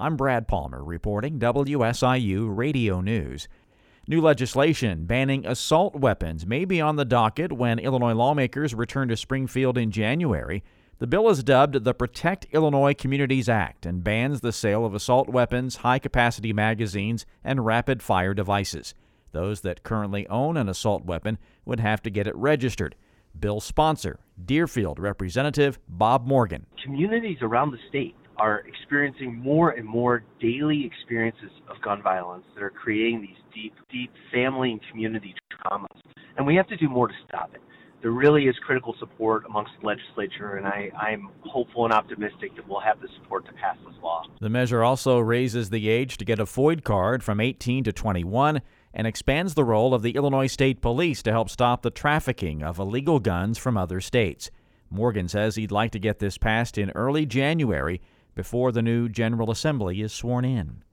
I'm Brad Palmer reporting WSIU Radio News. New legislation banning assault weapons may be on the docket when Illinois lawmakers return to Springfield in January. The bill is dubbed the Protect Illinois Communities Act and bans the sale of assault weapons, high capacity magazines, and rapid fire devices. Those that currently own an assault weapon would have to get it registered. Bill sponsor, Deerfield Representative Bob Morgan. Communities around the state are experiencing more and more daily experiences of gun violence that are creating these deep, deep family and community traumas. And we have to do more to stop it. There really is critical support amongst the legislature, and I, I'm hopeful and optimistic that we'll have the support to pass this law. The measure also raises the age to get a FOID card from 18 to 21 and expands the role of the Illinois State Police to help stop the trafficking of illegal guns from other states. Morgan says he'd like to get this passed in early January before the new General Assembly is sworn in.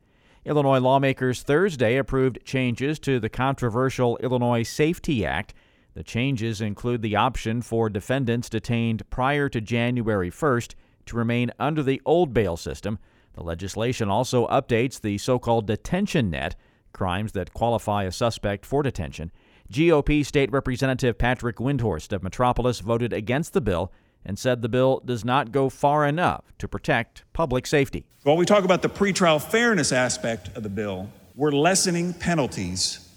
Illinois lawmakers Thursday approved changes to the controversial Illinois Safety Act. The changes include the option for defendants detained prior to January 1st to remain under the old bail system. The legislation also updates the so called detention net, crimes that qualify a suspect for detention. GOP State Representative Patrick Windhorst of Metropolis voted against the bill and said the bill does not go far enough to protect public safety. While we talk about the pretrial fairness aspect of the bill, we're lessening penalties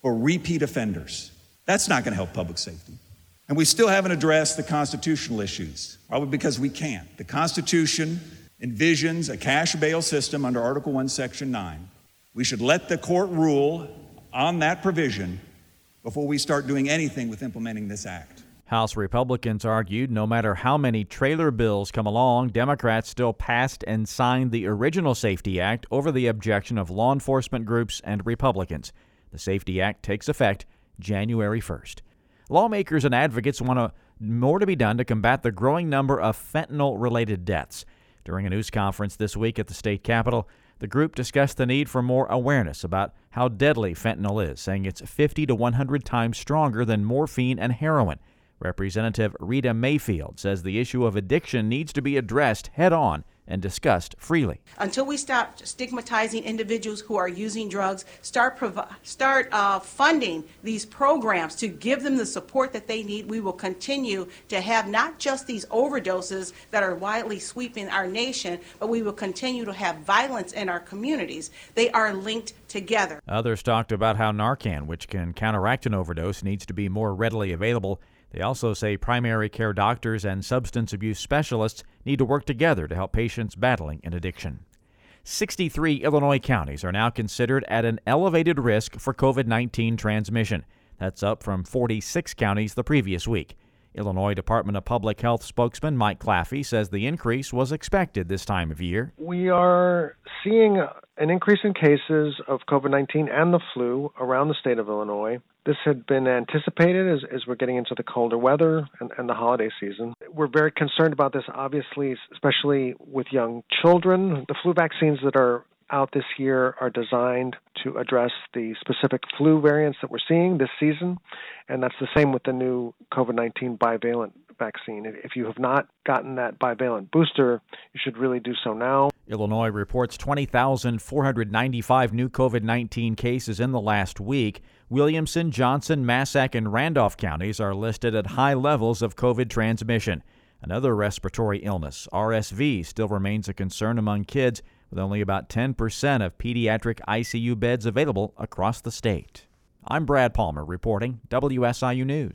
for repeat offenders. That's not going to help public safety. And we still haven't addressed the constitutional issues, probably because we can't. The Constitution envisions a cash bail system under Article 1, Section 9. We should let the court rule on that provision before we start doing anything with implementing this act. House Republicans argued no matter how many trailer bills come along, Democrats still passed and signed the original Safety Act over the objection of law enforcement groups and Republicans. The Safety Act takes effect January 1st. Lawmakers and advocates want more to be done to combat the growing number of fentanyl related deaths. During a news conference this week at the state capitol, the group discussed the need for more awareness about how deadly fentanyl is, saying it's 50 to 100 times stronger than morphine and heroin. Representative Rita Mayfield says the issue of addiction needs to be addressed head on and discussed freely. Until we stop stigmatizing individuals who are using drugs, start provi- start uh, funding these programs to give them the support that they need, we will continue to have not just these overdoses that are widely sweeping our nation, but we will continue to have violence in our communities. They are linked together. Others talked about how Narcan, which can counteract an overdose, needs to be more readily available they also say primary care doctors and substance abuse specialists need to work together to help patients battling an addiction. 63 Illinois counties are now considered at an elevated risk for COVID 19 transmission. That's up from 46 counties the previous week. Illinois Department of Public Health spokesman Mike Claffey says the increase was expected this time of year. We are seeing an increase in cases of COVID 19 and the flu around the state of Illinois. This had been anticipated as, as we're getting into the colder weather and, and the holiday season. We're very concerned about this, obviously, especially with young children. The flu vaccines that are out this year are designed to address the specific flu variants that we're seeing this season, and that's the same with the new COVID 19 bivalent vaccine. If you have not gotten that bivalent booster, you should really do so now. Illinois reports 20,495 new COVID 19 cases in the last week. Williamson, Johnson, Massac, and Randolph counties are listed at high levels of COVID transmission. Another respiratory illness, RSV, still remains a concern among kids with only about 10% of pediatric ICU beds available across the state. I'm Brad Palmer reporting WSIU News.